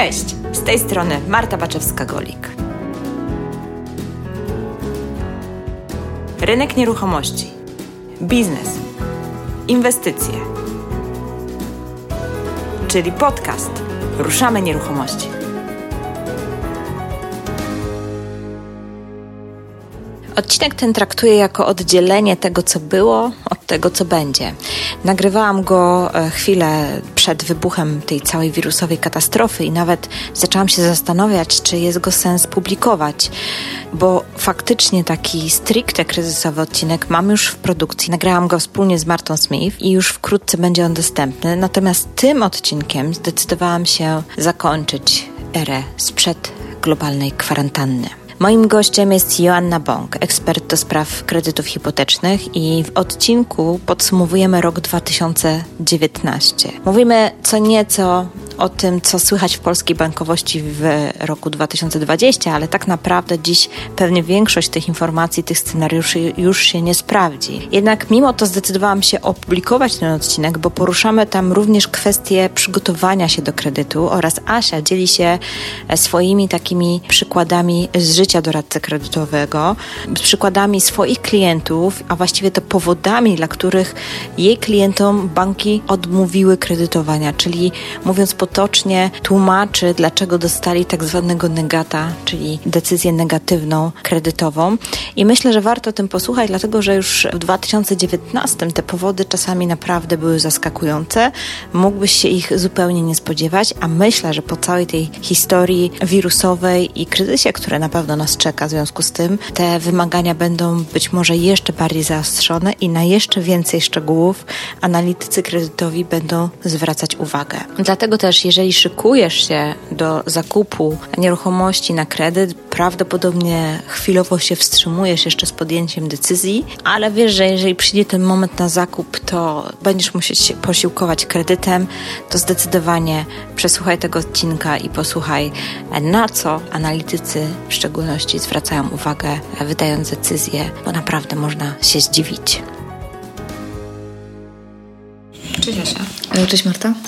Cześć, z tej strony Marta Baczewska-Golik. Rynek nieruchomości, biznes, inwestycje, czyli podcast Ruszamy Nieruchomości. Odcinek ten traktuję jako oddzielenie tego, co było, tego, co będzie. Nagrywałam go e, chwilę przed wybuchem tej całej wirusowej katastrofy i nawet zaczęłam się zastanawiać, czy jest go sens publikować, bo faktycznie taki stricte kryzysowy odcinek mam już w produkcji. Nagrałam go wspólnie z Martą Smith i już wkrótce będzie on dostępny. Natomiast tym odcinkiem zdecydowałam się zakończyć erę sprzed globalnej kwarantanny. Moim gościem jest Joanna Bąk, ekspert do spraw kredytów hipotecznych i w odcinku podsumowujemy rok 2019. Mówimy co nieco o tym, co słychać w polskiej bankowości w roku 2020, ale tak naprawdę dziś pewnie większość tych informacji, tych scenariuszy już się nie sprawdzi. Jednak mimo to zdecydowałam się opublikować ten odcinek, bo poruszamy tam również kwestie przygotowania się do kredytu oraz Asia dzieli się swoimi takimi przykładami z życia doradcy kredytowego, z przykładami swoich klientów, a właściwie to powodami, dla których jej klientom banki odmówiły kredytowania, czyli mówiąc po potocznie tłumaczy, dlaczego dostali tak zwanego negata, czyli decyzję negatywną kredytową. I myślę, że warto o tym posłuchać, dlatego że już w 2019 te powody czasami naprawdę były zaskakujące. Mógłbyś się ich zupełnie nie spodziewać, a myślę, że po całej tej historii wirusowej i kryzysie, które na pewno nas czeka w związku z tym, te wymagania będą być może jeszcze bardziej zaostrzone i na jeszcze więcej szczegółów analitycy kredytowi będą zwracać uwagę. Dlatego też jeżeli szykujesz się do zakupu nieruchomości na kredyt, prawdopodobnie chwilowo się wstrzymujesz jeszcze z podjęciem decyzji, ale wiesz, że jeżeli przyjdzie ten moment na zakup, to będziesz musieć się posiłkować kredytem, to zdecydowanie przesłuchaj tego odcinka i posłuchaj, na co analitycy w szczególności zwracają uwagę, wydając decyzje, bo naprawdę można się zdziwić. Cześć Asia. E, cześć Marta.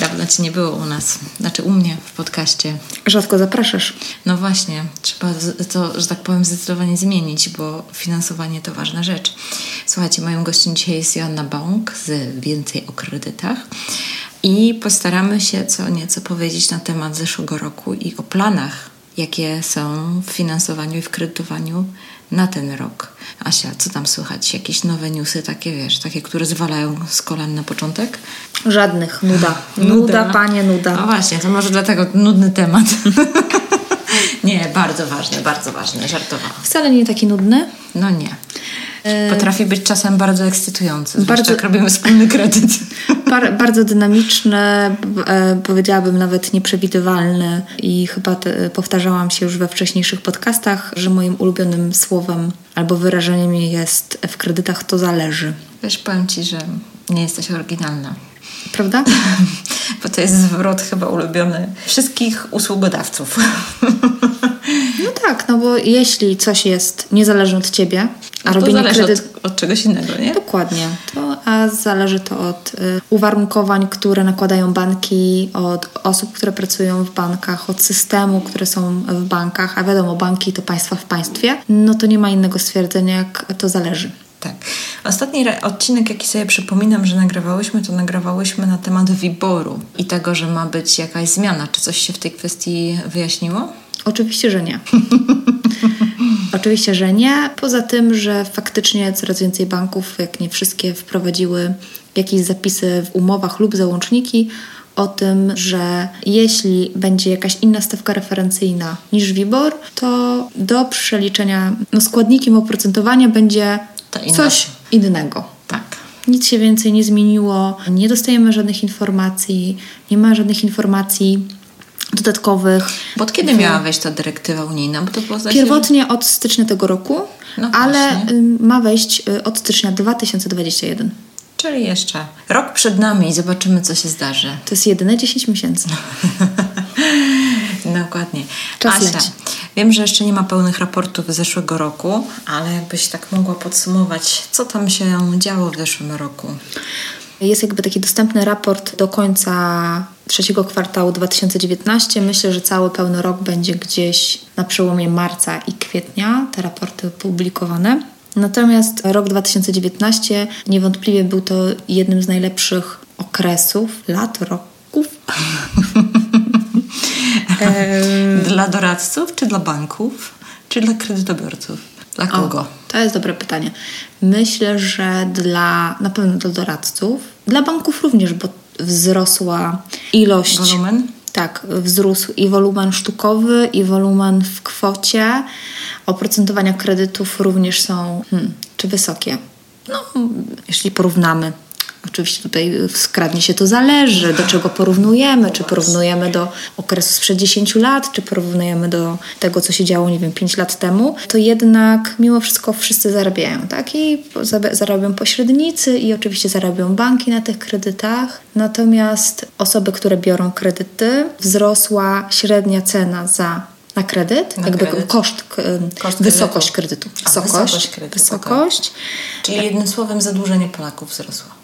Dawno Ci nie było u nas, znaczy u mnie w podcaście. Rzadko zapraszasz. No właśnie, trzeba to, że tak powiem, zdecydowanie zmienić, bo finansowanie to ważna rzecz. Słuchajcie, moim gościem dzisiaj jest Joanna Bąk z Więcej o kredytach i postaramy się co nieco powiedzieć na temat zeszłego roku i o planach, jakie są w finansowaniu i w kredytowaniu na ten rok. Asia, co tam słychać? Jakieś nowe newsy, takie wiesz, takie, które zwalają z kolan na początek? Żadnych, nuda. Nuda, nuda panie, nuda. No właśnie, to może dlatego nudny temat. nie, bardzo ważny, bardzo ważny, żartowałam. Wcale nie taki nudny? No nie. E, Potrafi być czasem bardzo ekscytujący, bardzo, jak robimy wspólny kredyt. Bar, bardzo dynamiczny, e, powiedziałabym nawet nieprzewidywalny i chyba te, powtarzałam się już we wcześniejszych podcastach, że moim ulubionym słowem albo wyrażeniem jest w kredytach to zależy. Wiesz, powiem Ci, że nie jesteś oryginalna. Prawda? Bo to jest zwrot chyba ulubiony wszystkich usługodawców. Tak, no bo jeśli coś jest niezależne od ciebie, a no robienie kredyt... Od, od, czegoś innego, nie? Dokładnie. To, a zależy to od y, uwarunkowań, które nakładają banki, od osób, które pracują w bankach, od systemu, które są w bankach, a wiadomo, banki to państwa w państwie, no to nie ma innego stwierdzenia, jak to zależy. Tak. Ostatni odcinek, jaki sobie przypominam, że nagrywałyśmy, to nagrywałyśmy na temat wyboru i tego, że ma być jakaś zmiana. Czy coś się w tej kwestii wyjaśniło? Oczywiście, że nie. Oczywiście, że nie. Poza tym, że faktycznie coraz więcej banków, jak nie wszystkie, wprowadziły jakieś zapisy w umowach lub załączniki o tym, że jeśli będzie jakaś inna stawka referencyjna niż WIBOR, to do przeliczenia no, składnikiem oprocentowania będzie coś innego. Tak. Nic się więcej nie zmieniło, nie dostajemy żadnych informacji, nie ma żadnych informacji dodatkowych. Bo od kiedy w... miała wejść ta dyrektywa unijna? Bo to było Pierwotnie od stycznia tego roku, no ale ma wejść y, od stycznia 2021. Czyli jeszcze rok przed nami i zobaczymy, co się zdarzy. To jest jedyne 10 miesięcy. Dokładnie. Czas Asia, leci. wiem, że jeszcze nie ma pełnych raportów z zeszłego roku, ale jakbyś tak mogła podsumować, co tam się działo w zeszłym roku? Jest jakby taki dostępny raport do końca trzeciego kwartału 2019. Myślę, że cały pełny rok będzie gdzieś na przełomie marca i kwietnia, te raporty publikowane. Natomiast rok 2019 niewątpliwie był to jednym z najlepszych okresów, lat, roków. dla doradców, czy dla banków, czy dla kredytobiorców? Dla kogo? O, to jest dobre pytanie. Myślę, że dla na pewno dla doradców, dla banków również, bo wzrosła ilość. Wolumen? Tak, wzrósł i wolumen sztukowy, i wolumen w kwocie. Oprocentowania kredytów również są hmm, czy wysokie. No, jeśli porównamy Oczywiście tutaj skradnie się to zależy, do czego porównujemy, czy porównujemy do okresu sprzed 10 lat, czy porównujemy do tego, co się działo, nie wiem, 5 lat temu, to jednak mimo wszystko wszyscy zarabiają, tak? I zarabiają pośrednicy i oczywiście zarabiają banki na tych kredytach. Natomiast osoby, które biorą kredyty, wzrosła średnia cena za na kredyt, na jakby kredyt. koszt, koszt wysokość kredytu. Wysokość, A, wysokość, kredytu, wysokość. Okay. Czyli jednym słowem zadłużenie Polaków wzrosło.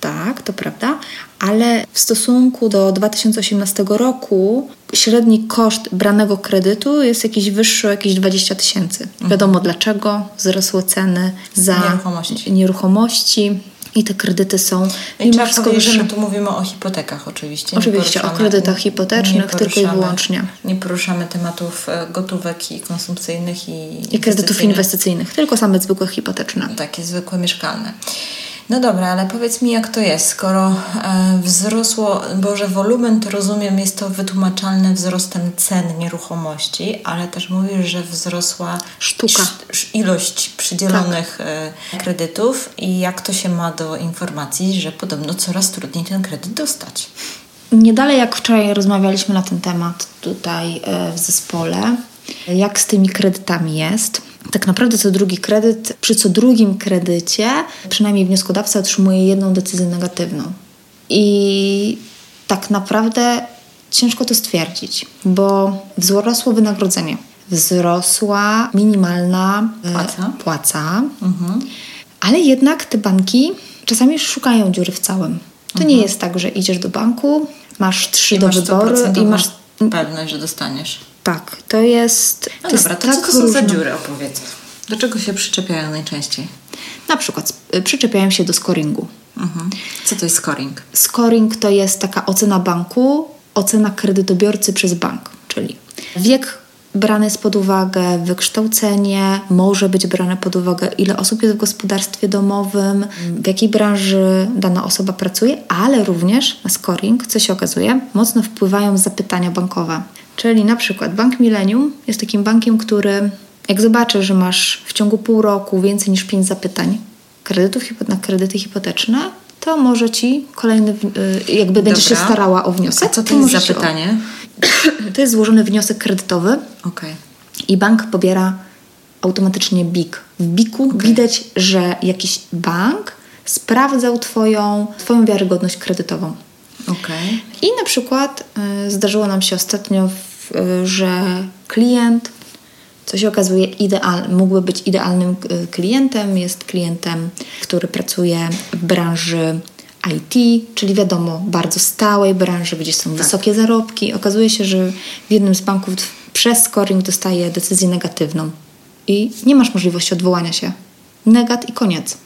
Tak, to prawda, ale w stosunku do 2018 roku średni koszt branego kredytu jest jakiś wyższy o jakieś 20 tysięcy. Mhm. Wiadomo dlaczego, wzrosły ceny za nieruchomości. nieruchomości i te kredyty są. I trzeba powiedzieć, że my tu mówimy o hipotekach oczywiście. Oczywiście, o kredytach hipotecznych tylko i wyłącznie. Nie poruszamy tematów e, gotówek i konsumpcyjnych i, I kredytów inwestycyjnych, tylko same zwykłe hipoteczne. Takie zwykłe mieszkalne. No dobra, ale powiedz mi, jak to jest, skoro e, wzrosło, bo że wolumen, to rozumiem, jest to wytłumaczalne wzrostem cen nieruchomości, ale też mówisz, że wzrosła sztuka, ilość przydzielonych tak. e, kredytów i jak to się ma do informacji, że podobno coraz trudniej ten kredyt dostać. Nie dalej jak wczoraj rozmawialiśmy na ten temat tutaj e, w zespole, jak z tymi kredytami jest tak naprawdę co drugi kredyt, przy co drugim kredycie przynajmniej wnioskodawca otrzymuje jedną decyzję negatywną. I tak naprawdę ciężko to stwierdzić, bo wzrosło wynagrodzenie, wzrosła minimalna e, płaca, płaca mhm. ale jednak te banki czasami szukają dziury w całym. To mhm. nie jest tak, że idziesz do banku, masz trzy I do wyboru i masz pewność, że dostaniesz. Tak, to jest. No to dobra, to tak co to są za dziury, opowiedz. Do czego się przyczepiają najczęściej? Na przykład y, przyczepiają się do scoringu. Mhm. Co to jest scoring? Scoring to jest taka ocena banku, ocena kredytobiorcy przez bank, czyli wiek brany jest pod uwagę, wykształcenie, może być brane pod uwagę, ile osób jest w gospodarstwie domowym, w jakiej branży dana osoba pracuje, ale również na scoring, co się okazuje, mocno wpływają zapytania bankowe. Czyli na przykład Bank Millennium jest takim bankiem, który jak zobaczy, że masz w ciągu pół roku więcej niż pięć zapytań kredytów na kredyty hipoteczne, to może ci kolejny, y, jakby będziesz się starała o wniosek. A co to, to jest zapytanie? To jest złożony wniosek kredytowy okay. i bank pobiera automatycznie BIK. W BIK-u okay. widać, że jakiś bank sprawdzał twoją, twoją wiarygodność kredytową. Okay. I na przykład y, zdarzyło nam się ostatnio, że klient, co się okazuje, ideal, mógłby być idealnym y, klientem, jest klientem, który pracuje w branży IT, czyli wiadomo, bardzo stałej branży, gdzie są tak. wysokie zarobki. Okazuje się, że w jednym z banków przez scoring dostaje decyzję negatywną i nie masz możliwości odwołania się. Negat i koniec.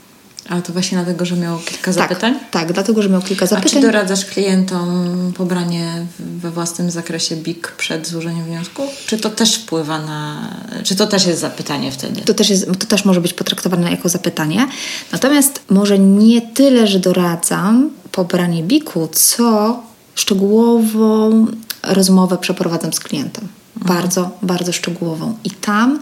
Ale to właśnie dlatego, że miał kilka tak, zapytań? Tak, dlatego, że miał kilka zapytań. A czy doradzasz klientom pobranie we własnym zakresie BIK przed złożeniem wniosku? Czy to też wpływa na... Czy to też jest zapytanie wtedy? To też, jest, to też może być potraktowane jako zapytanie. Natomiast może nie tyle, że doradzam pobranie BIK-u, co szczegółową rozmowę przeprowadzam z klientem. Mhm. Bardzo, bardzo szczegółową. I tam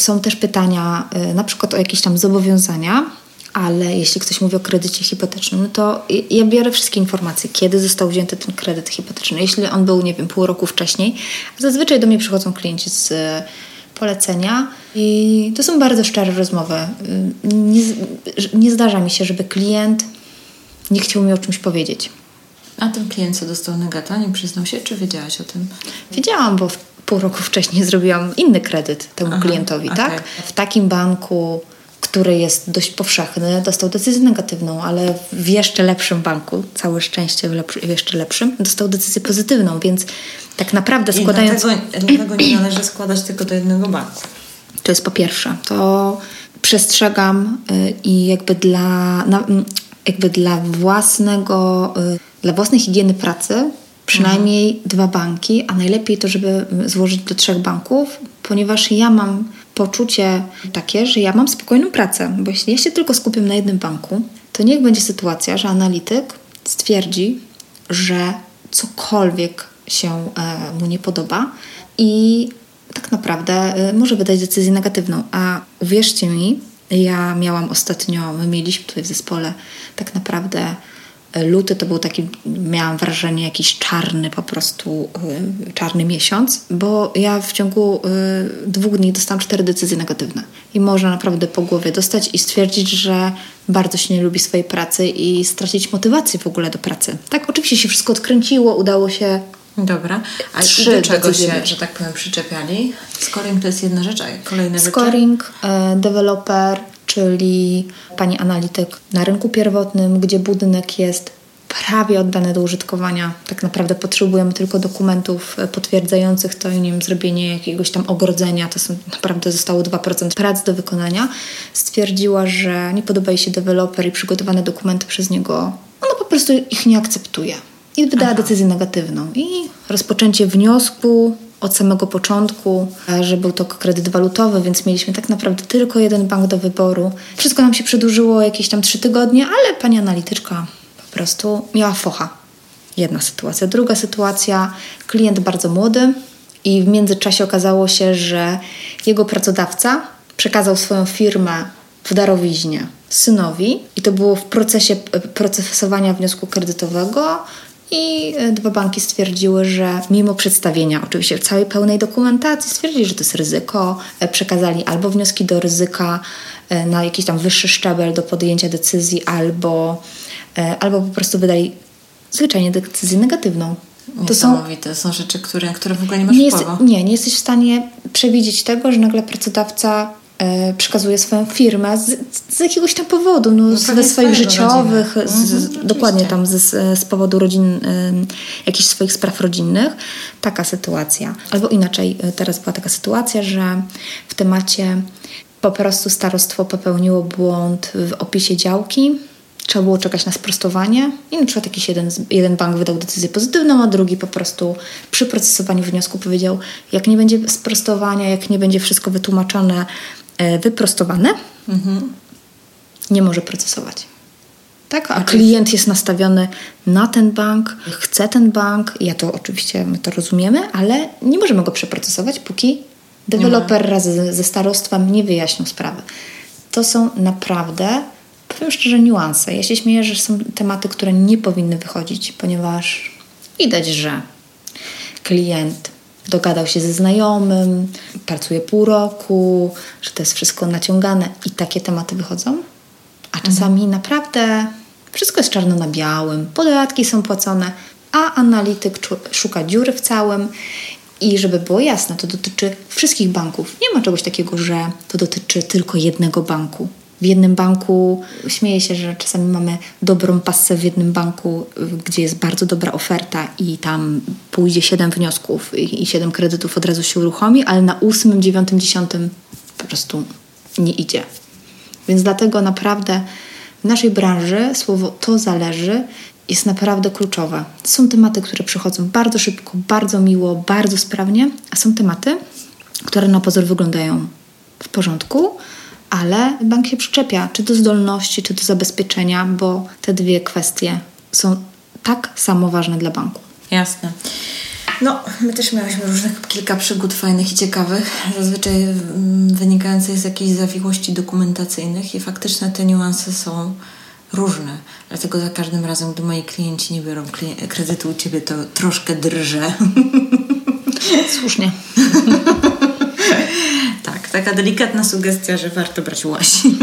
są też pytania y, na przykład o jakieś tam zobowiązania, ale jeśli ktoś mówi o kredycie hipotecznym, no to ja biorę wszystkie informacje, kiedy został wzięty ten kredyt hipoteczny. Jeśli on był, nie wiem, pół roku wcześniej, zazwyczaj do mnie przychodzą klienci z e, polecenia i to są bardzo szczere rozmowy. Nie, nie zdarza mi się, żeby klient nie chciał mi o czymś powiedzieć. A ten klient, co dostał negata, nie przyznał się, czy wiedziałaś o tym? Wiedziałam, bo pół roku wcześniej zrobiłam inny kredyt temu Aha, klientowi, okay. tak? W takim banku który jest dość powszechny, dostał decyzję negatywną, ale w jeszcze lepszym banku, całe szczęście w, lepszy, w jeszcze lepszym, dostał decyzję pozytywną, więc tak naprawdę składając... I dlatego, dlatego nie należy składać tylko do jednego banku. To jest po pierwsze. To przestrzegam y, i jakby dla, jakby dla własnego, y, dla własnej higieny pracy przynajmniej mhm. dwa banki, a najlepiej to, żeby złożyć do trzech banków, ponieważ ja mam poczucie takie, że ja mam spokojną pracę, bo jeśli ja się tylko skupię na jednym banku, to niech będzie sytuacja, że analityk stwierdzi, że cokolwiek się e, mu nie podoba i tak naprawdę e, może wydać decyzję negatywną. A uwierzcie mi, ja miałam ostatnio, my mieliśmy tutaj w zespole tak naprawdę Luty to był taki, miałam wrażenie, jakiś czarny po prostu, y, czarny miesiąc, bo ja w ciągu y, dwóch dni dostałam cztery decyzje negatywne. I można naprawdę po głowie dostać i stwierdzić, że bardzo się nie lubi swojej pracy i stracić motywację w ogóle do pracy. Tak, oczywiście się wszystko odkręciło, udało się Dobra. A Trzy do czego się, że tak powiem, przyczepiali? Scoring to jest jedna rzecz, a kolejne rzeczy? Scoring, e, deweloper, czyli pani analityk na rynku pierwotnym, gdzie budynek jest prawie oddany do użytkowania. Tak naprawdę potrzebujemy tylko dokumentów e, potwierdzających to i nie wiem, zrobienie jakiegoś tam ogrodzenia. To są naprawdę zostało 2% prac do wykonania. Stwierdziła, że nie podoba jej się deweloper i przygotowane dokumenty przez niego. Ona po prostu ich nie akceptuje. I wydała Aha. decyzję negatywną. I rozpoczęcie wniosku od samego początku, że był to kredyt walutowy, więc mieliśmy tak naprawdę tylko jeden bank do wyboru. Wszystko nam się przedłużyło jakieś tam trzy tygodnie, ale pani analityczka po prostu miała focha. Jedna sytuacja. Druga sytuacja, klient bardzo młody i w międzyczasie okazało się, że jego pracodawca przekazał swoją firmę w darowiźnie synowi i to było w procesie procesowania wniosku kredytowego i e, dwa banki stwierdziły, że mimo przedstawienia oczywiście całej pełnej dokumentacji, stwierdzili, że to jest ryzyko, e, przekazali albo wnioski do ryzyka e, na jakiś tam wyższy szczebel do podjęcia decyzji, albo, albo po prostu wydali zwyczajnie decyzję negatywną. To są, to są rzeczy, które, które w ogóle nie masz nie wpływu. Jest, nie, nie jesteś w stanie przewidzieć tego, że nagle pracodawca e, przekazuje swoją firmę z, z, jakiegoś tam powodu, no, no ze swoich życiowych, z, mhm, dokładnie tam z, z powodu rodzin, e, jakichś swoich spraw rodzinnych. Taka sytuacja. Albo inaczej, e, teraz była taka sytuacja, że w temacie po prostu starostwo popełniło błąd w opisie działki, trzeba było czekać na sprostowanie i na przykład jakiś jeden, jeden bank wydał decyzję pozytywną, a drugi po prostu przy procesowaniu wniosku powiedział, jak nie będzie sprostowania, jak nie będzie wszystko wytłumaczone, e, wyprostowane, mhm. nie może procesować. Tak? A klient jest nastawiony na ten bank, chce ten bank, ja to oczywiście, my to rozumiemy, ale nie możemy go przeprocesować, póki deweloper razem ze starostwem nie wyjaśnią sprawy. To są naprawdę powiem szczerze, niuanse. Ja się śmieję, że są tematy, które nie powinny wychodzić, ponieważ widać, że klient dogadał się ze znajomym, pracuje pół roku, że to jest wszystko naciągane i takie tematy wychodzą. A czasami mhm. naprawdę wszystko jest czarno na białym, podatki są płacone, a analityk szuka dziury w całym. I żeby było jasne, to dotyczy wszystkich banków. Nie ma czegoś takiego, że to dotyczy tylko jednego banku w jednym banku, śmieję się, że czasami mamy dobrą pasę w jednym banku, gdzie jest bardzo dobra oferta i tam pójdzie 7 wniosków i 7 kredytów od razu się uruchomi, ale na 8, 9, 10 po prostu nie idzie. Więc dlatego naprawdę w naszej branży słowo to zależy jest naprawdę kluczowe. Są tematy, które przychodzą bardzo szybko, bardzo miło, bardzo sprawnie, a są tematy, które na pozór wyglądają w porządku, ale bank się przyczepia, czy do zdolności, czy do zabezpieczenia, bo te dwie kwestie są tak samo ważne dla banku. Jasne. No, my też miałyśmy różnych kilka przygód fajnych i ciekawych, zazwyczaj mm, wynikających z jakichś zawiłości dokumentacyjnych i faktycznie te niuanse są różne. Dlatego za każdym razem, gdy moi klienci nie biorą kredytu u Ciebie, to troszkę drżę. Słusznie. taka delikatna sugestia, że warto brać łasi.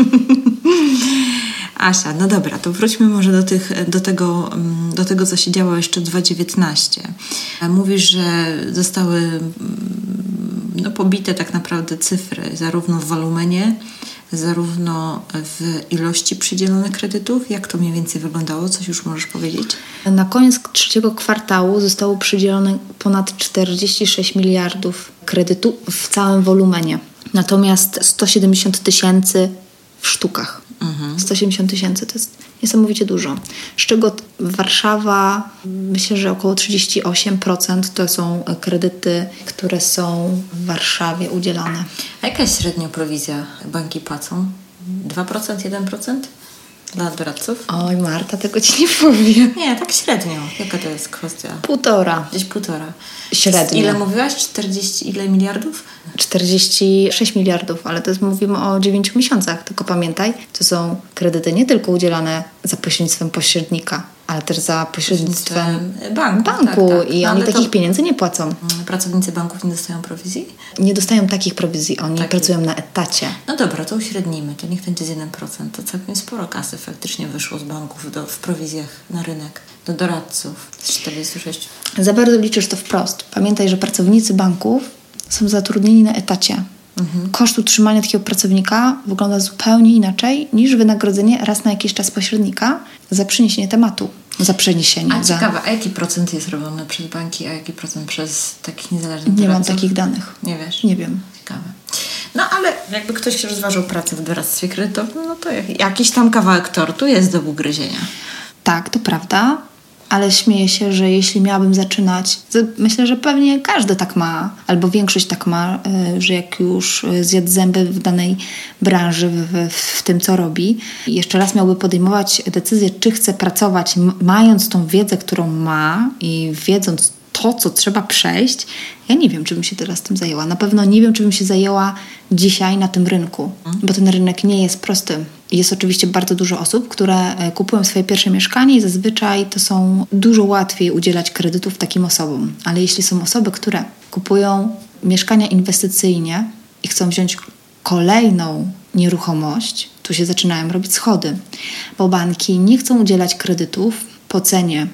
Asia, no dobra, to wróćmy może do, tych, do, tego, mm, do tego, co się działo jeszcze w 2019. Mówisz, że zostały mm, no, pobite tak naprawdę cyfry, zarówno w wolumenie, zarówno w ilości przydzielonych kredytów, jak to mniej więcej wyglądało? Coś już możesz powiedzieć? Na koniec trzeciego kwartału zostało przydzielone ponad 46 miliardów kredytu w całym wolumenie. Natomiast 170 tysięcy w sztukach. Mhm. 170 tysięcy to jest niesamowicie dużo. Z czego Warszawa, myślę, że około 38% to są kredyty, które są w Warszawie udzielane. A jaka jest średnia prowizja banki płacą? 2%, 1%? Dla doradców? Oj, Marta, tego ci nie powiem. Nie, tak średnio. Jaka to jest kwestia? Półtora. Gdzieś półtora. Średnio. Ile mówiłaś? 40 ile miliardów? 46 miliardów, ale to jest, mówimy o 9 miesiącach. Tylko pamiętaj, to są kredyty nie tylko udzielane za pośrednictwem pośrednika, ale też za pośrednictwem banku. banku tak, tak. I no, oni takich to... pieniędzy nie płacą. Mm, pracownicy banków nie dostają prowizji? Nie dostają takich prowizji, oni pracują na etacie. No dobra, to uśrednimy, to niech będzie z 1%. To całkiem sporo kasy faktycznie wyszło z banków do, w prowizjach na rynek do doradców z 46. Za bardzo liczysz to wprost. Pamiętaj, że pracownicy banków są zatrudnieni na etacie. Mhm. Koszt utrzymania takiego pracownika wygląda zupełnie inaczej niż wynagrodzenie raz na jakiś czas pośrednika za przyniesienie tematu. Za przeniesienie. A za... ciekawe, a jaki procent jest robiony przez banki, a jaki procent przez takich niezależnych Nie mam takich danych. Nie wiesz? Nie wiem. Ciekawe. No ale jakby ktoś rozważał pracę w doradztwie kredytowym, no to jakiś tam kawałek tortu jest do ugryzienia. Tak, to prawda ale śmieję się, że jeśli miałabym zaczynać, myślę, że pewnie każdy tak ma, albo większość tak ma, e, że jak już e, zjadł zęby w danej branży, w, w tym co robi, jeszcze raz miałby podejmować decyzję, czy chce pracować, mając tą wiedzę, którą ma i wiedząc to, co trzeba przejść, ja nie wiem, czy bym się teraz tym zajęła. Na pewno nie wiem, czy bym się zajęła dzisiaj na tym rynku, bo ten rynek nie jest prosty. Jest oczywiście bardzo dużo osób, które e, kupują swoje pierwsze mieszkanie i zazwyczaj to są dużo łatwiej udzielać kredytów takim osobom. Ale jeśli są osoby, które kupują mieszkania inwestycyjnie i chcą wziąć kolejną nieruchomość, tu się zaczynają robić schody, bo banki nie chcą udzielać kredytów po cenie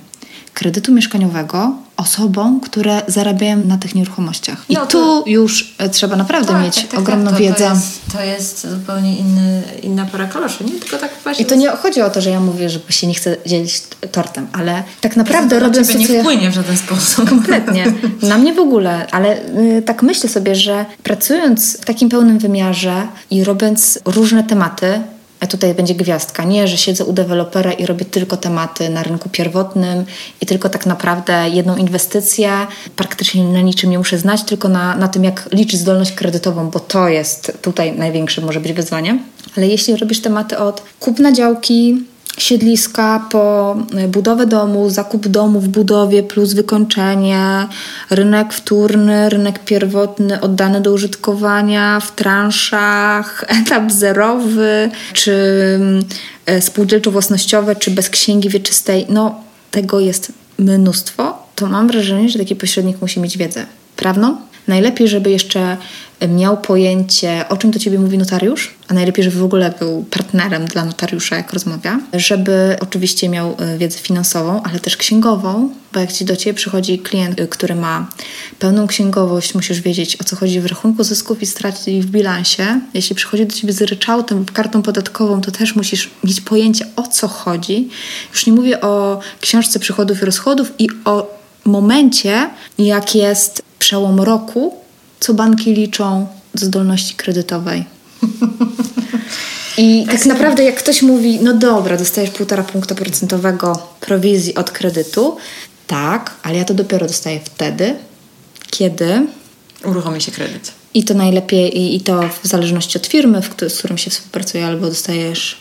kredytu mieszkaniowego osobom, które zarabiają na tych nieruchomościach. I no tu już e, trzeba naprawdę tak, mieć tak, tak, ogromną to, wiedzę. To jest, to jest zupełnie inny, inna para kaloszy, nie? Tylko tak właśnie... I to nie chodzi o to, że ja mówię, że się nie chcę dzielić tortem, ale tak naprawdę to robię... To nie wpłynie w żaden sposób. Kompletnie. Na mnie w ogóle, ale y, tak myślę sobie, że pracując w takim pełnym wymiarze i robiąc różne tematy, tutaj będzie gwiazdka. Nie, że siedzę u dewelopera i robię tylko tematy na rynku pierwotnym i tylko tak naprawdę jedną inwestycję. Praktycznie na niczym nie muszę znać, tylko na, na tym, jak liczyć zdolność kredytową, bo to jest tutaj największe może być wyzwanie. Ale jeśli robisz tematy od kupna działki, siedliska po e, budowę domu, zakup domu w budowie plus wykończenie, rynek wtórny, rynek pierwotny oddany do użytkowania w transzach, etap zerowy, czy e, spółdzielczo-własnościowe, czy bez księgi wieczystej. No, tego jest mnóstwo. To mam wrażenie, że taki pośrednik musi mieć wiedzę prawną. Najlepiej, żeby jeszcze miał pojęcie, o czym do ciebie mówi notariusz, a najlepiej, żeby w ogóle był partnerem dla notariusza, jak rozmawia, żeby oczywiście miał e, wiedzę finansową, ale też księgową, bo jak ci do ciebie przychodzi klient, e, który ma pełną księgowość, musisz wiedzieć, o co chodzi w rachunku zysków i strat i w bilansie. Jeśli przychodzi do ciebie z ryczałtem lub kartą podatkową, to też musisz mieć pojęcie, o co chodzi. Już nie mówię o książce przychodów i rozchodów i o momencie, jak jest przełom roku, co banki liczą do zdolności kredytowej. I tak naprawdę, jak ktoś mówi, no dobra, dostajesz 1,5 punkta procentowego prowizji od kredytu, tak, ale ja to dopiero dostaję wtedy, kiedy uruchomi się kredyt. I to najlepiej, i, i to w zależności od firmy, w, z którą się współpracuje, albo dostajesz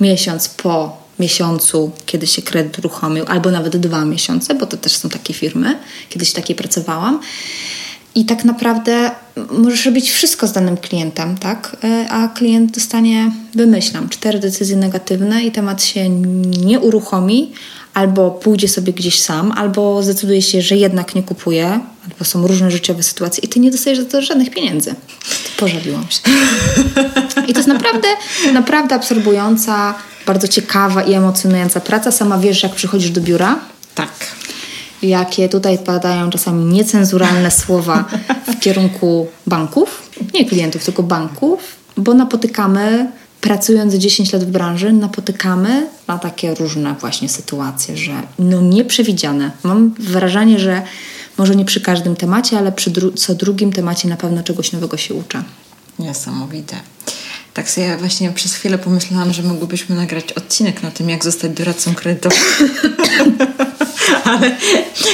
miesiąc po miesiącu, kiedy się kredyt uruchomił, albo nawet dwa miesiące, bo to też są takie firmy, kiedyś takiej pracowałam. I tak naprawdę możesz robić wszystko z danym klientem, tak? E, a klient dostanie, wymyślam, cztery decyzje negatywne i temat się nie uruchomi, albo pójdzie sobie gdzieś sam, albo zdecyduje się, że jednak nie kupuje, albo są różne życiowe sytuacje i ty nie dostajesz za to żadnych pieniędzy. Pożaliłam się. I to jest naprawdę, naprawdę absorbująca, bardzo ciekawa i emocjonująca praca. Sama wiesz, jak przychodzisz do biura. Tak jakie tutaj padają czasami niecenzuralne słowa w kierunku banków, nie klientów, tylko banków, bo napotykamy pracując 10 lat w branży, napotykamy na takie różne właśnie sytuacje, że no nieprzewidziane. Mam wrażenie, że może nie przy każdym temacie, ale przy dru co drugim temacie na pewno czegoś nowego się uczę. Niesamowite. Tak sobie właśnie przez chwilę pomyślałam, że mogłybyśmy nagrać odcinek na tym, jak zostać doradcą kredytowym. ale,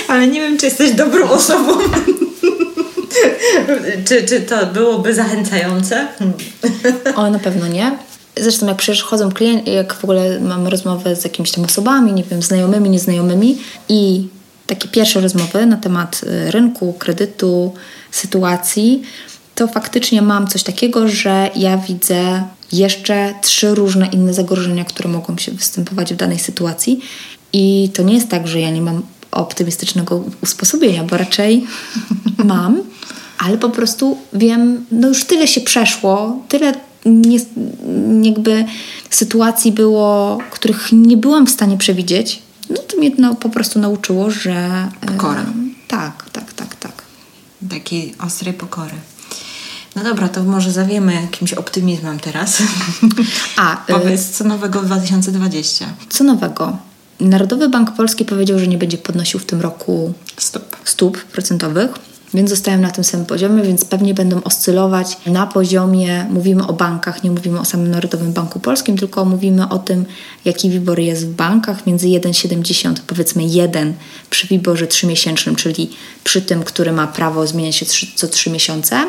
ale nie wiem, czy jesteś dobrą osobą. czy, czy to byłoby zachęcające? o, na pewno nie. Zresztą jak przychodzą klienci, jak w ogóle mam rozmowę z jakimiś tam osobami, nie wiem, znajomymi, nieznajomymi i takie pierwsze rozmowy na temat y, rynku, kredytu, sytuacji, to faktycznie mam coś takiego, że ja widzę jeszcze trzy różne inne zagrożenia, które mogą się występować w danej sytuacji. I to nie jest tak, że ja nie mam optymistycznego usposobienia, bo raczej mam, ale po prostu wiem, no już tyle się przeszło, tyle nie, jakby sytuacji było, których nie byłam w stanie przewidzieć. No to mnie no, po prostu nauczyło, że. Pokora. E, tak, tak, tak, tak. Takiej ostrej pokory. No dobra, to może zawiemy jakimś optymizmem teraz. A, Powiedz, co nowego w 2020? Co nowego? Narodowy Bank Polski powiedział, że nie będzie podnosił w tym roku stóp, stóp procentowych, więc zostają na tym samym poziomie, więc pewnie będą oscylować na poziomie, mówimy o bankach, nie mówimy o samym Narodowym Banku Polskim, tylko mówimy o tym, jaki WIBOR jest w bankach, między 1,70, powiedzmy 1 przy WIBORze 3-miesięcznym, czyli przy tym, który ma prawo zmieniać się co 3 miesiące,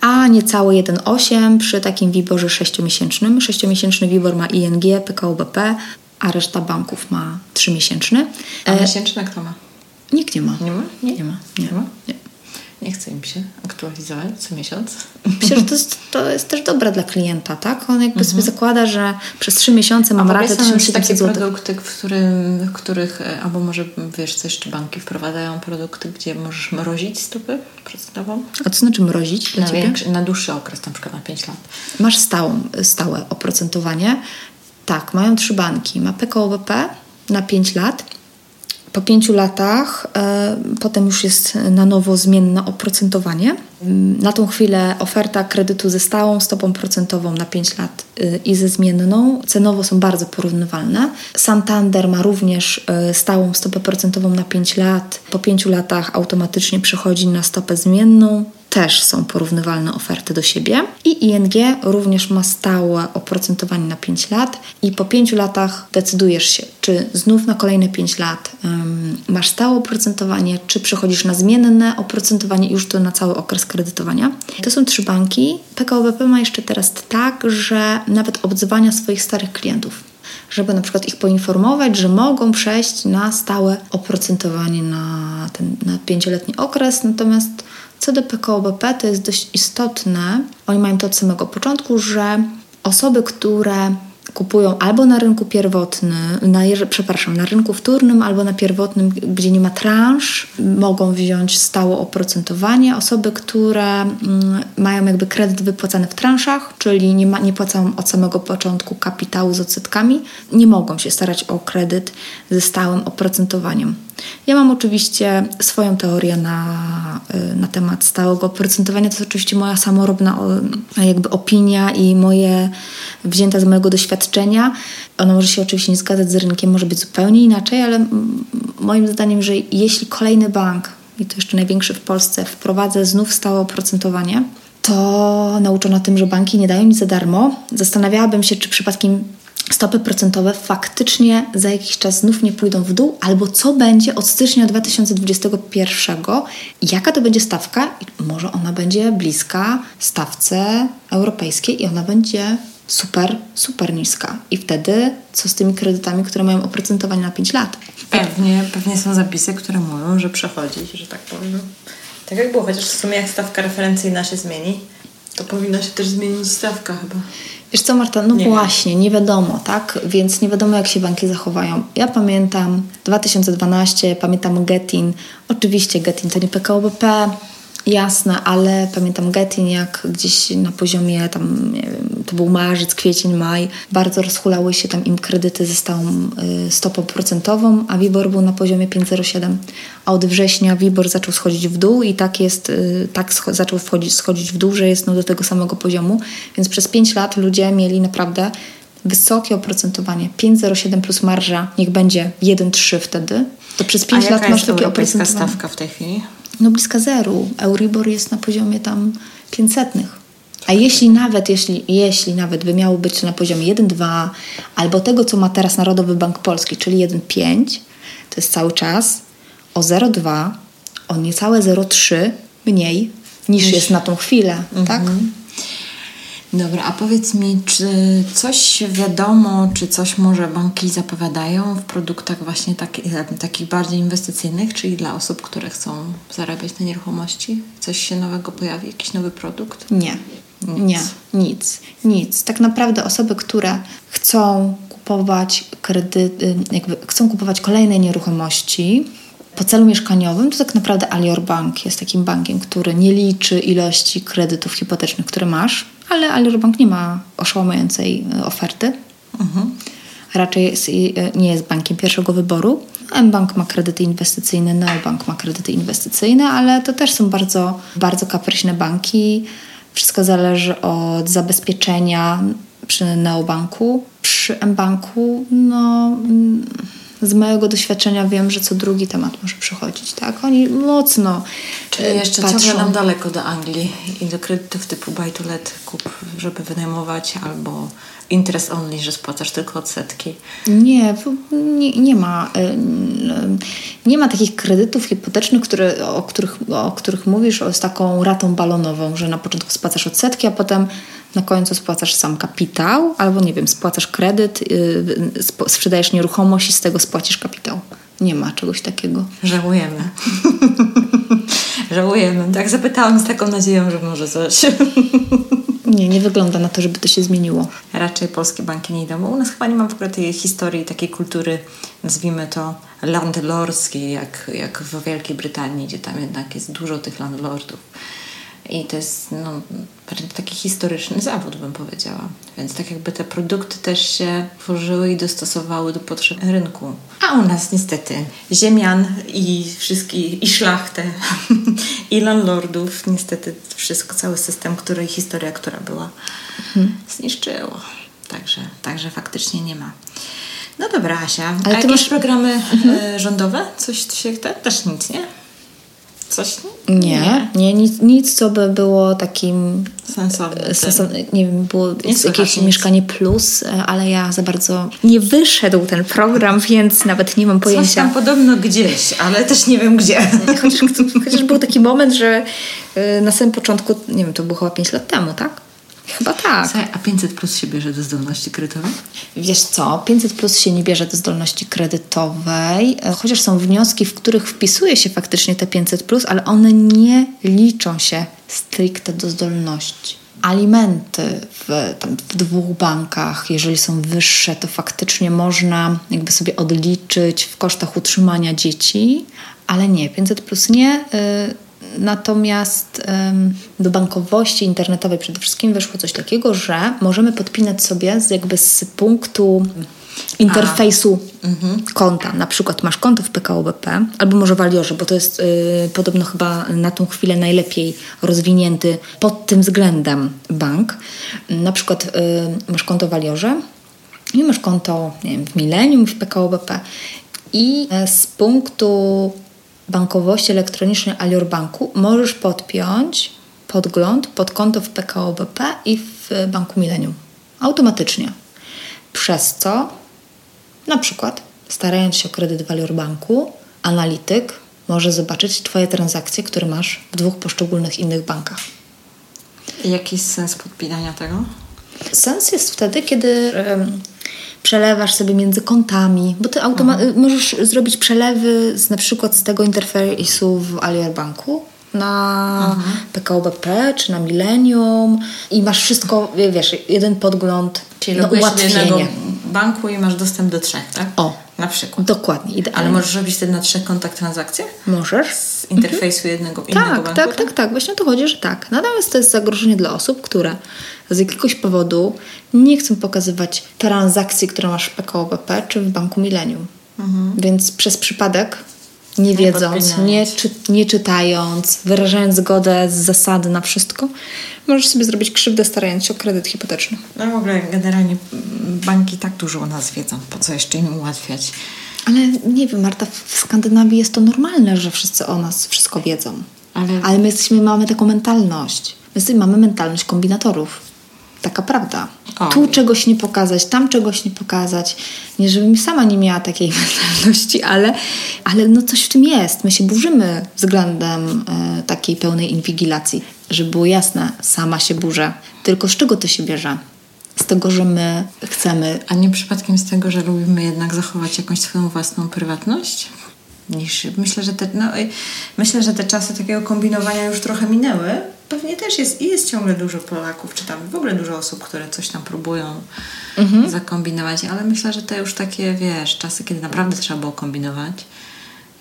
a niecałe 1,8 przy takim WIBORze 6-miesięcznym. 6-miesięczny WIBOR ma ING, PKO BP, a reszta banków ma 3-miesięczny. A miesięczny kto ma? Nikt nie ma. Nie ma? Nie, nie ma. Nie. nie ma? Nie. Nie chce im się aktualizować co miesiąc. Myślę, że to jest, to jest też dobre dla klienta, tak? On jakby mhm. sobie zakłada, że przez trzy miesiące mam ratę 1700 zł. takie produkty, w, którym, w których, e, albo może wiesz coś, czy banki wprowadzają produkty, gdzie możesz mrozić stopy procentową? A co znaczy mrozić dla na, większy, na dłuższy okres, na przykład na 5 lat. Masz stałą, stałe oprocentowanie. Tak, mają trzy banki. Ma PKO BP na 5 lat po pięciu latach e, potem już jest na nowo zmienne oprocentowanie. Na tą chwilę oferta kredytu ze stałą stopą procentową na 5 lat y, i ze zmienną cenowo są bardzo porównywalne. Santander ma również y, stałą stopę procentową na 5 lat. Po 5 latach automatycznie przechodzi na stopę zmienną też są porównywalne oferty do siebie. I ING również ma stałe oprocentowanie na 5 lat i po 5 latach decydujesz się, czy znów na kolejne 5 lat um, masz stałe oprocentowanie, czy przechodzisz na zmienne oprocentowanie już to na cały okres kredytowania. To są trzy banki. PKO BP ma jeszcze teraz tak, że nawet obdzywania swoich starych klientów żeby na przykład ich poinformować, że mogą przejść na stałe oprocentowanie na ten na pięcioletni okres. Natomiast co do PKO BP, to jest dość istotne. Oni mają to od samego początku, że osoby, które kupują albo na rynku pierwotnym, na, przepraszam, na rynku wtórnym albo na pierwotnym, gdzie nie ma transz, mogą wziąć stałe oprocentowanie. Osoby, które mm, mają jakby kredyt wypłacany w transzach, czyli nie, ma, nie płacą od samego początku kapitału z odsetkami, nie mogą się starać o kredyt ze stałym oprocentowaniem. Ja mam oczywiście swoją teorię na, y, na temat stałego oprocentowania. To jest oczywiście moja samorobna jakby opinia i moje wzięta z mojego doświadczenia. Ono może się oczywiście nie zgadzać z rynkiem, może być zupełnie inaczej, ale moim zdaniem, że jeśli kolejny bank, i to jeszcze największy w Polsce, wprowadza znów stałe oprocentowanie, to nauczona tym, że banki nie dają nic za darmo, zastanawiałabym się, czy przypadkiem stopy procentowe faktycznie za jakiś czas znów nie pójdą w dół, albo co będzie od stycznia 2021, jaka to będzie stawka i może ona będzie bliska stawce europejskiej i ona będzie super, super niska. I wtedy co z tymi kredytami, które mają oprocentowanie na 5 lat? Pewnie, pewnie są zapisy, które mówią, że przechodzi, że tak powiem. Tak jak było, chociaż w sumie jak stawka referencyjna się zmieni, to powinna się też zmienić stawka chyba. Wiesz co, Marta, no nie właśnie, nie wiadomo, tak? Więc nie wiadomo, jak się banki zachowają. Ja pamiętam 2012, pamiętam Getin. Oczywiście Getin to nie PKO BP, Jasne, ale pamiętam Getin, jak gdzieś na poziomie tam, nie wiem, to był marzec, kwiecień, maj, bardzo rozhulały się tam im kredyty ze stałą y, stopą procentową, a WIBOR był na poziomie 5,07, a od września WIBOR zaczął schodzić w dół i tak jest, y, tak scho- zaczął wchodzić, schodzić w dół, że jest no, do tego samego poziomu, więc przez 5 lat ludzie mieli naprawdę wysokie oprocentowanie, 5,07 plus marża, niech będzie 1,3 wtedy, to przez 5 A lat masz jest takie oprocentowanie. stawka w tej chwili? No bliska zeru. Euribor jest na poziomie tam 500. A jeśli nawet, jeśli, jeśli nawet by miało być na poziomie 1,2 albo tego, co ma teraz Narodowy Bank Polski, czyli 1,5, to jest cały czas o 0,2, o niecałe 0,3 mniej niż jest na tą chwilę, tak? Dobra, a powiedz mi, czy coś wiadomo, czy coś może banki zapowiadają w produktach właśnie taki, e, takich bardziej inwestycyjnych, czyli dla osób, które chcą zarabiać na nieruchomości? Coś się nowego pojawi, jakiś nowy produkt? Nie. Nie, nic, nic. Tak naprawdę osoby, które chcą kupować kredyty, jakby chcą kupować kolejne nieruchomości po celu mieszkaniowym, to tak naprawdę Alior Bank jest takim bankiem, który nie liczy ilości kredytów hipotecznych, które masz, ale Alior Bank nie ma oszałamiającej e, oferty. Raczej jest, e, nie jest bankiem pierwszego wyboru. M-Bank ma kredyty inwestycyjne, Neobank ma kredyty inwestycyjne, ale to też są bardzo, bardzo kapryśne banki. Wszystko zależy od zabezpieczenia przy Neobanku. Przy M-Banku, no, mm, z mojego doświadczenia wiem, że co drugi temat może przychodzić, tak? Oni mocno Czyli e, jeszcze patrzą. ciągle nam daleko do Anglii i do kredytów typu buy to let, kup, żeby wynajmować, albo interest only, że spłacasz tylko odsetki. Nie, nie, nie ma. y, Nie ma takich kredytów hipotecznych, które, o, których, o których mówisz o, z taką ratą balonową, że na początku spłacasz odsetki, a potem na końcu spłacasz sam kapitał, albo nie wiem, spłacasz kredyt, y, sp- sprzedajesz nieruchomość i z tego spłacisz kapitał. Nie ma czegoś takiego. Żałujemy. Żałujemy. Tak zapytałam z taką nadzieją, że może coś. Nie, nie wygląda na to, żeby to się zmieniło. Raczej polskie banki nie idą. Bo U nas chyba nie ma w ogóle tej historii, takiej kultury, nazwijmy to landlordskiej, jak, jak w Wielkiej Brytanii, gdzie tam jednak jest dużo tych landlordów. I to jest no, taki historyczny zawód, bym powiedziała. Więc tak jakby te produkty też się tworzyły i dostosowały do potrzeb rynku. A u nas niestety ziemian i wszystkich, i szlachtę, i landlordów, niestety wszystko, cały system, który, historia, która była, zniszczyło. Także, także faktycznie nie ma. No dobra, Asia. Ale A ty jakieś masz- programy e, rządowe? Coś się te, też nic, nie? Coś? Nie, nie, nic, nic co by było takim Sensowne. Sensowne, nie wiem, było Nie jakieś nic. mieszkanie plus, e, ale ja za bardzo nie wyszedł ten program, więc nawet nie mam Coś pojęcia. tam podobno gdzieś, ale też nie wiem gdzie. Chociaż, chociaż był taki moment, że e, na samym początku, nie wiem, to było chyba 5 lat temu, tak? Chyba tak. Słuchaj, a 500 plus się bierze do zdolności kredytowej? Wiesz co, 500 plus się nie bierze do zdolności kredytowej, e, chociaż są wnioski, w których wpisuje się faktycznie te 500 plus, ale one nie liczą się stricte do zdolności. Alimenty w, tam, w dwóch bankach, jeżeli są wyższe, to faktycznie można jakby sobie odliczyć w kosztach utrzymania dzieci, ale nie, 500 plus nie. y, Natomiast em, do bankowości internetowej przede wszystkim wyszło coś takiego, że możemy podpinać sobie z jakby z punktu interfejsu konta. Na przykład masz konto w PKO BP albo może w Aliorze, bo to jest y, podobno chyba na tą chwilę najlepiej rozwinięty pod tym względem bank. Na przykład y, masz konto w Aliorze i masz konto nie wiem, w Millennium, w PKO BP i e, z punktu bankowości elektronicznej Alior Banku możesz podpiąć podgląd pod konto w PKO BP i w Banku Millennium. Automatycznie. Przez co na przykład starając się o kredyt w Alior Banku, analityk może zobaczyć Twoje transakcje, które masz w dwóch poszczególnych innych bankach. Jaki jest sens podpinania tego? Sens jest wtedy, kiedy przelewasz sobie między kontami, bo ty automa- y, możesz zrobić przelewy z, na przykład z tego interfejsu w Alior Banku na PKO BP czy na Millennium i masz wszystko, wie- wiesz, jeden podgląd, Czyli no, jednego ułatwienie. banku i masz dostęp do trzech, tak? O. Na przykład. Dokładnie, idealnie. Ale możesz robić wtedy na trzech kontach transakcje? Możesz. Z interfejsu jednego innego Tak, banku? tak, tak, tak. Właśnie o to chodzi, że tak. Natomiast to jest zagrożenie dla osób, które z jakiegoś powodu nie chcą pokazywać transakcji, które masz w PKO BP czy w Banku Millennium. Więc przez przypadek, nie wiedząc, nie, czy, nie czytając, wyrażając zgodę z zasady na wszystko, możesz sobie zrobić krzywdę starając się o kredyt hipoteczny. No w ogóle generalnie banki tak dużo o nas wiedzą. Po co jeszcze im ułatwiać? Ale nie wiem, Marta, w Skandynawii jest to normalne, że wszyscy o nas wszystko wiedzą. Ale- Ale my jesteśmy, mamy taką mentalność. My mamy mentalność kombinatorów. Taka prawda. O. Tu czegoś nie pokazać, tam czegoś nie pokazać. Nie, żebym sama nie miała takiej mentalności, ale, ale no coś w tym jest. My się burzymy względem e, takiej pełnej inwigilacji. Żeby było jasne, sama się burzę. Tylko z czego to się bierze? Z tego, że my chcemy A nie przypadkiem z tego, że lubimy jednak zachować jakąś swoją własną prywatność? Niż, myślę, że te, no, myślę, że te czasy takiego kombinowania już trochę minęły. Pewnie też jest i jest ciągle dużo Polaków, czy tam w ogóle dużo osób, które coś tam próbują zakombinować, ale myślę, że to już takie, wiesz, czasy, kiedy naprawdę trzeba było kombinować.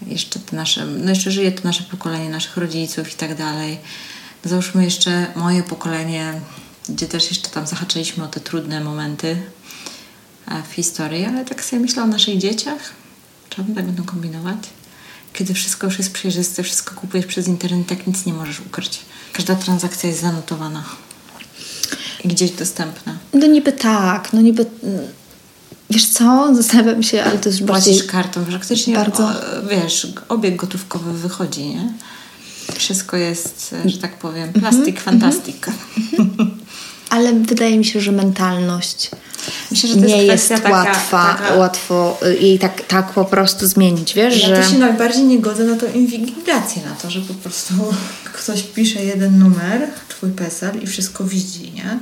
Jeszcze te nasze, no jeszcze żyje to nasze pokolenie, naszych rodziców i tak dalej. Załóżmy jeszcze moje pokolenie, gdzie też jeszcze tam zahaczyliśmy o te trudne momenty e, w historii, ale tak sobie myślę o naszych dzieciach. Czy one tak będą kombinować? Kiedy wszystko już jest przejrzyste, wszystko kupujesz przez internet, tak nic nie możesz ukryć. Każda transakcja jest zanotowana i gdzieś dostępna. No niby tak, no niby... Wiesz co, zastanawiam się, ale to jest bardziej... Płacisz kartą, faktycznie bardzo- o, wiesz, obieg gotówkowy wychodzi, nie? Wszystko jest, że tak powiem, plastik, fantastik. Ale wydaje mi się, że mentalność Myślę, że to nie jest jest, taka- łatwa, taka- łatwo y, jej tak, tak po prostu zmienić, wiesz, Ja że... to się najbardziej nie godzę na tą inwigilację, na to, że po prostu ktoś pisze jeden numer, twój PESEL i wszystko widzi, nie?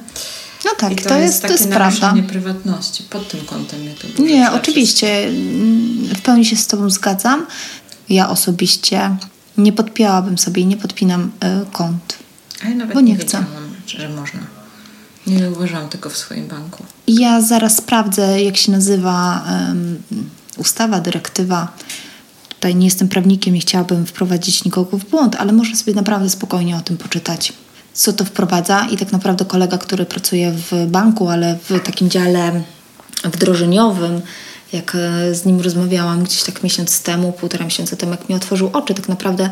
No tak, I to, jest, to takie jest prawda. prywatności. Pod tym kątem mnie to Nie, oczywiście, mm, w pełni się z Tobą zgadzam. Ja osobiście nie podpięłabym sobie i nie podpinam y, kont. A ja nawet bo nie, nie chcę. wiedziałam, że można. Nie zauważyłam tego w swoim banku. Ja zaraz sprawdzę, jak się nazywa em, ustawa, dyrektywa. Tutaj nie jestem prawnikiem i chciałabym wprowadzić nikogo w błąd, ale można sobie naprawdę spokojnie o tym poczytać. Co to wprowadza? I tak naprawdę kolega, który pracuje w banku, ale w takim dziale wdrożeniowym, jak e, z nim rozmawiałam gdzieś tak miesiąc temu, półtora miesiąca temu, jak mi otworzył oczy, tak naprawdę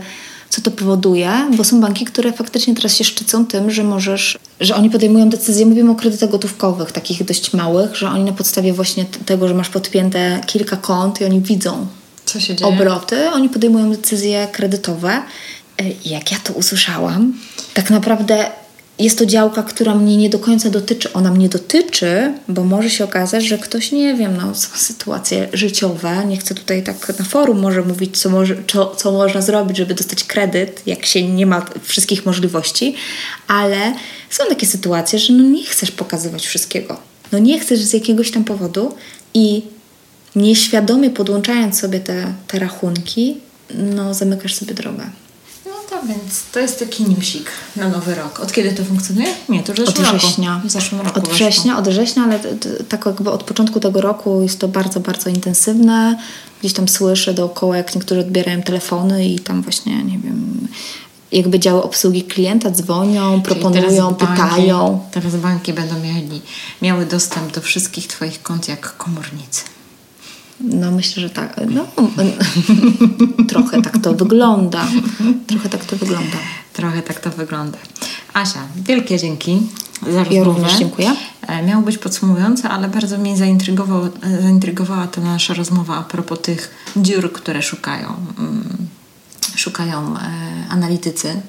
co to powoduje, bo są banki, które faktycznie teraz się szczycą tym, że możesz, że oni podejmują decyzje, mówimy o kredytach gotówkowych, takich dość małych, że oni na podstawie właśnie tego, że masz podpięte kilka kont i oni widzą Co się dzieje? obroty, oni podejmują decyzje kredytowe. E, Jak ja to usłyszałam, tak naprawdę jest to działka, która mnie nie do końca dotyczy. Ona mnie dotyczy, bo może się okazać, że ktoś, nie wiem, no, są sytuacje życiowe. Nie chcę tutaj tak na forum może mówić, co, może, co, co można zrobić, żeby dostać kredyt, jak się nie ma wszystkich możliwości, ale są takie sytuacje, że no nie chcesz pokazywać wszystkiego. No nie chcesz z jakiegoś tam powodu i nieświadomie podłączając sobie te, te rachunki, no zamykasz sobie drogę. No więc to jest taki newsik na nowy rok. Od kiedy to funkcjonuje? Nie, to już Od września. W zeszłym roku Od września, od września, ale tak jakby od początku tego roku jest to bardzo, bardzo intensywne. Gdzieś tam słyszę dookoła, jak niektórzy odbierają telefony i tam właśnie, nie wiem, jakby działy obsługi klienta dzwonią, proponują, teraz banki- pytają. Teraz banki będą mieli, miały dostęp do wszystkich Twoich kont jak komornicy. No myślę, że tak. No, trochę tak to wygląda. Trochę tak to wygląda. Trochę tak to wygląda. Asia, wielkie dzięki za rozmowę. Ja również dziękuję. E, Miało być podsumowujące, ale bardzo mnie zaintrygował, zaintrygowała ta nasza rozmowa a propos tych dziur, które szukają, mm, szukają e, analitycy.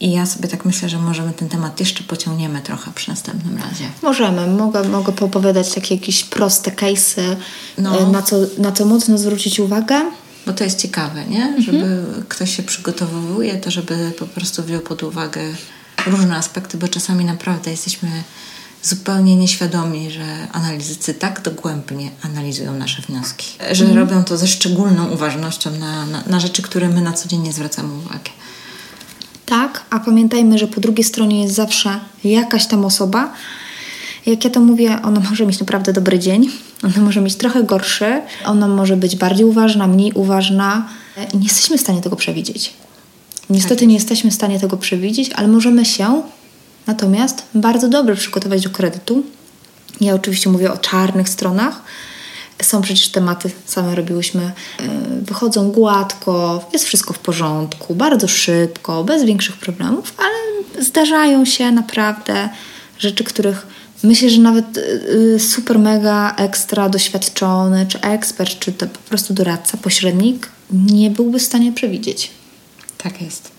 I ja sobie tak myślę, że możemy ten temat jeszcze pociągniemy trochę przy następnym razie. Możemy. Mogę, mogę poopowiadać takie jakieś proste case'y, No. e, na, co, na co mocno zwrócić uwagę. Bo to jest ciekawe, nie? Żeby ktoś się przygotowuje, to żeby po prostu wziął pod uwagę różne aspekty, bo czasami naprawdę jesteśmy zupełnie nieświadomi, że analitycy tak dogłębnie analizują nasze wnioski, że robią to ze szczególną uważnością na, na, na rzeczy, które my na co dzień nie zwracamy uwagi. Tak, a pamiętajmy, że po drugiej stronie jest zawsze jakaś tam osoba, Jak ja to mówię, ona może mieć naprawdę dobry dzień, ona może mieć trochę gorszy, ona może być bardziej uważna, mniej uważna i nie jesteśmy w stanie tego przewidzieć. Niestety tak. nie jesteśmy w stanie tego przewidzieć, ale możemy się natomiast bardzo dobrze przygotować do kredytu. Ja oczywiście mówię o czarnych stronach, są przecież tematy, same robiłyśmy, e, wychodzą gładko, jest wszystko w porządku, bardzo szybko, bez większych problemów, ale zdarzają się naprawdę rzeczy, których myślę, że nawet e, super, mega, ekstra doświadczony, czy ekspert, czy to po prostu doradca, pośrednik nie byłby w stanie przewidzieć. Tak jest.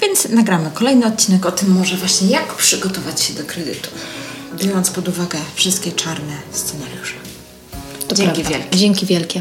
Więc nagramy kolejny odcinek o tym może właśnie jak przygotować się do kredytu, biorąc pod uwagę wszystkie czarne scenariusze. To Dzięki prawda. wielkie. Dzięki wielkie.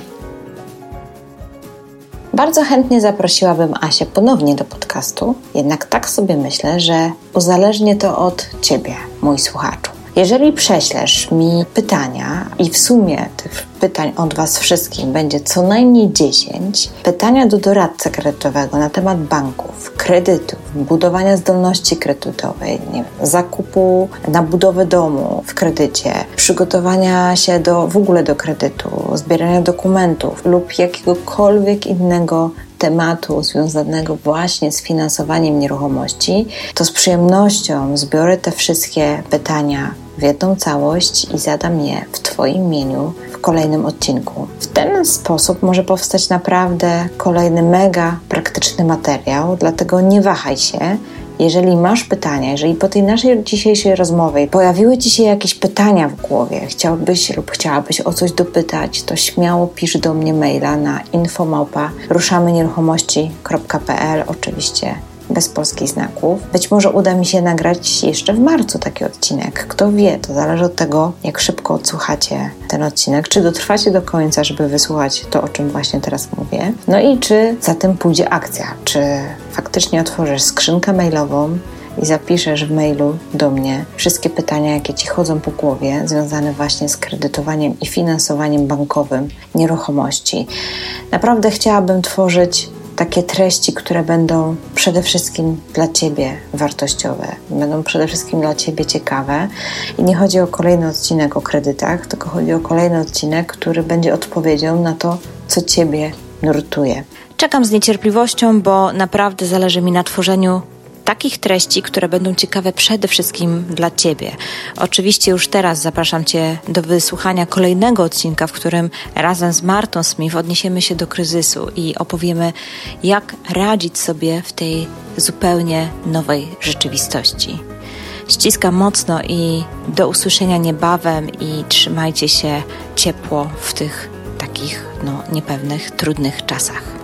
Bardzo chętnie zaprosiłabym Asię ponownie do podcastu, jednak tak sobie myślę, że uzależnie to od Ciebie, mój słuchaczu. Jeżeli prześlesz mi pytania i w sumie tych pytań od Was wszystkich będzie co najmniej 10, pytania do doradcy kredytowego na temat banków, kredytów, budowania zdolności kredytowej, nie wiem, zakupu na budowę domu w kredycie, przygotowania się do, w ogóle do kredytu, zbierania dokumentów lub jakiegokolwiek innego tematu związanego właśnie z finansowaniem nieruchomości, to z przyjemnością zbiorę te wszystkie pytania w jedną całość i zadam je w Twoim imieniu w kolejnym odcinku. W ten sposób może powstać naprawdę kolejny mega praktyczny materiał, dlatego nie wahaj się. Jeżeli masz pytania, jeżeli po tej naszej dzisiejszej rozmowie pojawiły Ci się jakieś pytania w głowie, chciałbyś lub chciałabyś o coś dopytać, to śmiało pisz do mnie maila na infomałpa ruszamynieruchomości.pl oczywiście bez polskich znaków. Być może uda mi się nagrać jeszcze w marcu taki odcinek. Kto wie, to zależy od tego, jak szybko odsłuchacie ten odcinek, czy dotrwacie do końca, żeby wysłuchać to, o czym właśnie teraz mówię. No i czy za tym pójdzie akcja, czy faktycznie otworzysz skrzynkę mailową i zapiszesz w mailu do mnie wszystkie pytania, jakie ci chodzą po głowie, związane właśnie z kredytowaniem i finansowaniem bankowym nieruchomości. Naprawdę chciałabym tworzyć takie treści, które będą przede wszystkim dla Ciebie wartościowe, będą przede wszystkim dla Ciebie ciekawe. I nie chodzi o kolejny odcinek o kredytach, tylko chodzi o kolejny odcinek, który będzie odpowiedzią na to, co Ciebie nurtuje. Czekam z niecierpliwością, bo naprawdę zależy mi na tworzeniu takich treści, które będą ciekawe przede wszystkim dla Ciebie. Oczywiście już teraz zapraszam Cię do wysłuchania kolejnego odcinka, w którym razem z Martą Smith odniesiemy się do kryzysu i opowiemy, jak radzić sobie w tej zupełnie nowej rzeczywistości. Ściskam mocno i do usłyszenia niebawem i trzymajcie się ciepło w tych takich no, niepewnych, trudnych czasach.